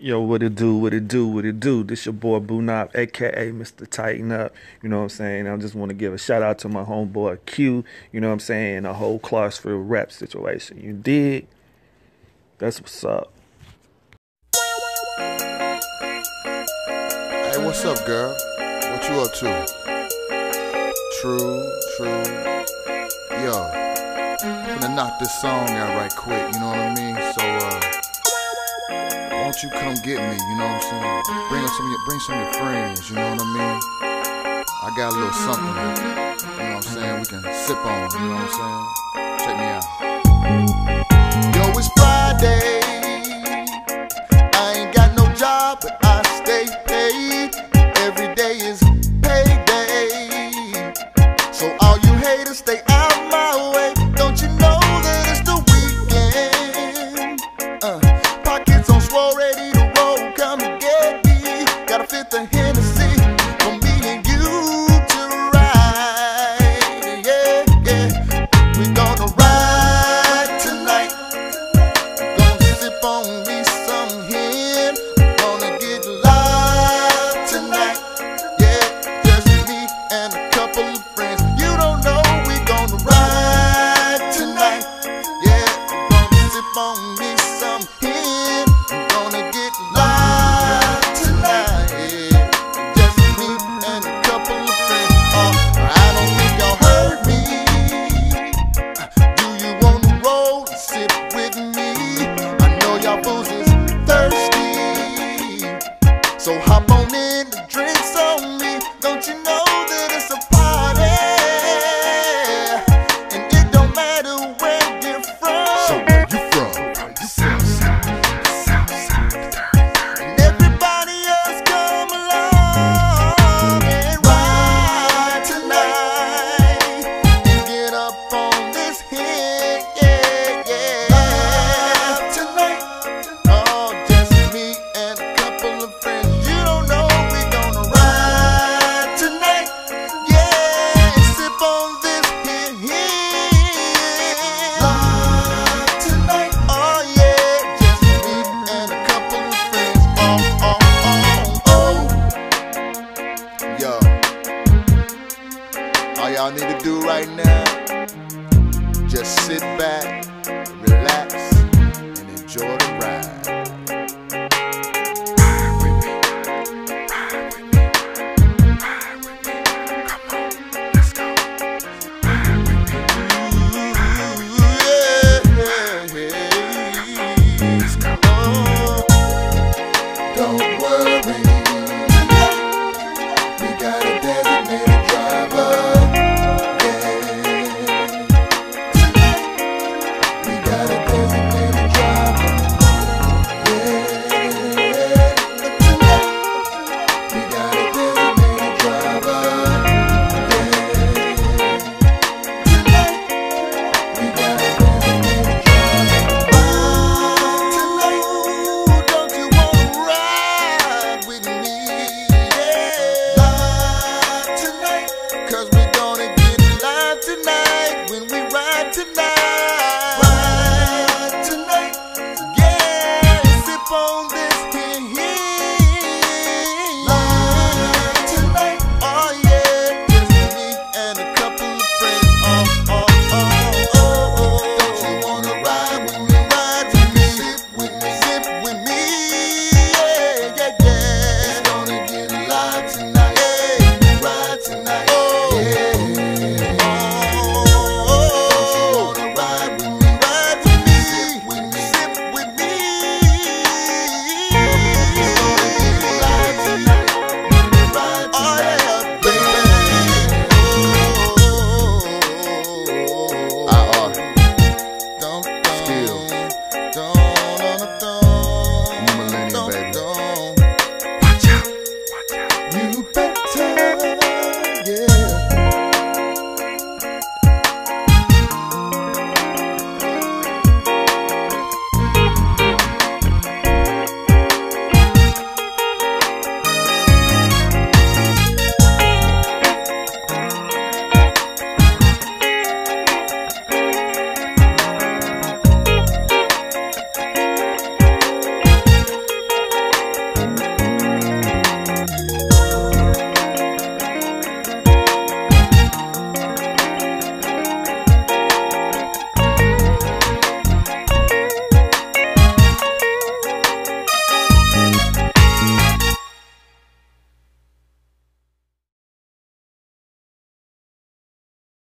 Yo, what it do, what it do, what it do. This your boy Boonop, aka Mr. Tighten Up. You know what I'm saying? I just want to give a shout out to my homeboy Q, you know what I'm saying? A whole class Clarksville rap situation. You dig? That's what's up. Hey, what's up, girl? What you up to? True, true. Yo, I'm gonna knock this song out right quick, you know what I mean? So, uh, don't you come get me, you know what I'm saying? Bring some of your, bring some of your friends, you know what I mean? I got a little something, you know what I'm saying? We can sip on, you know what I'm saying? Check me out. That it's a right now, just sit back, relax, and enjoy the ride. Don't worry.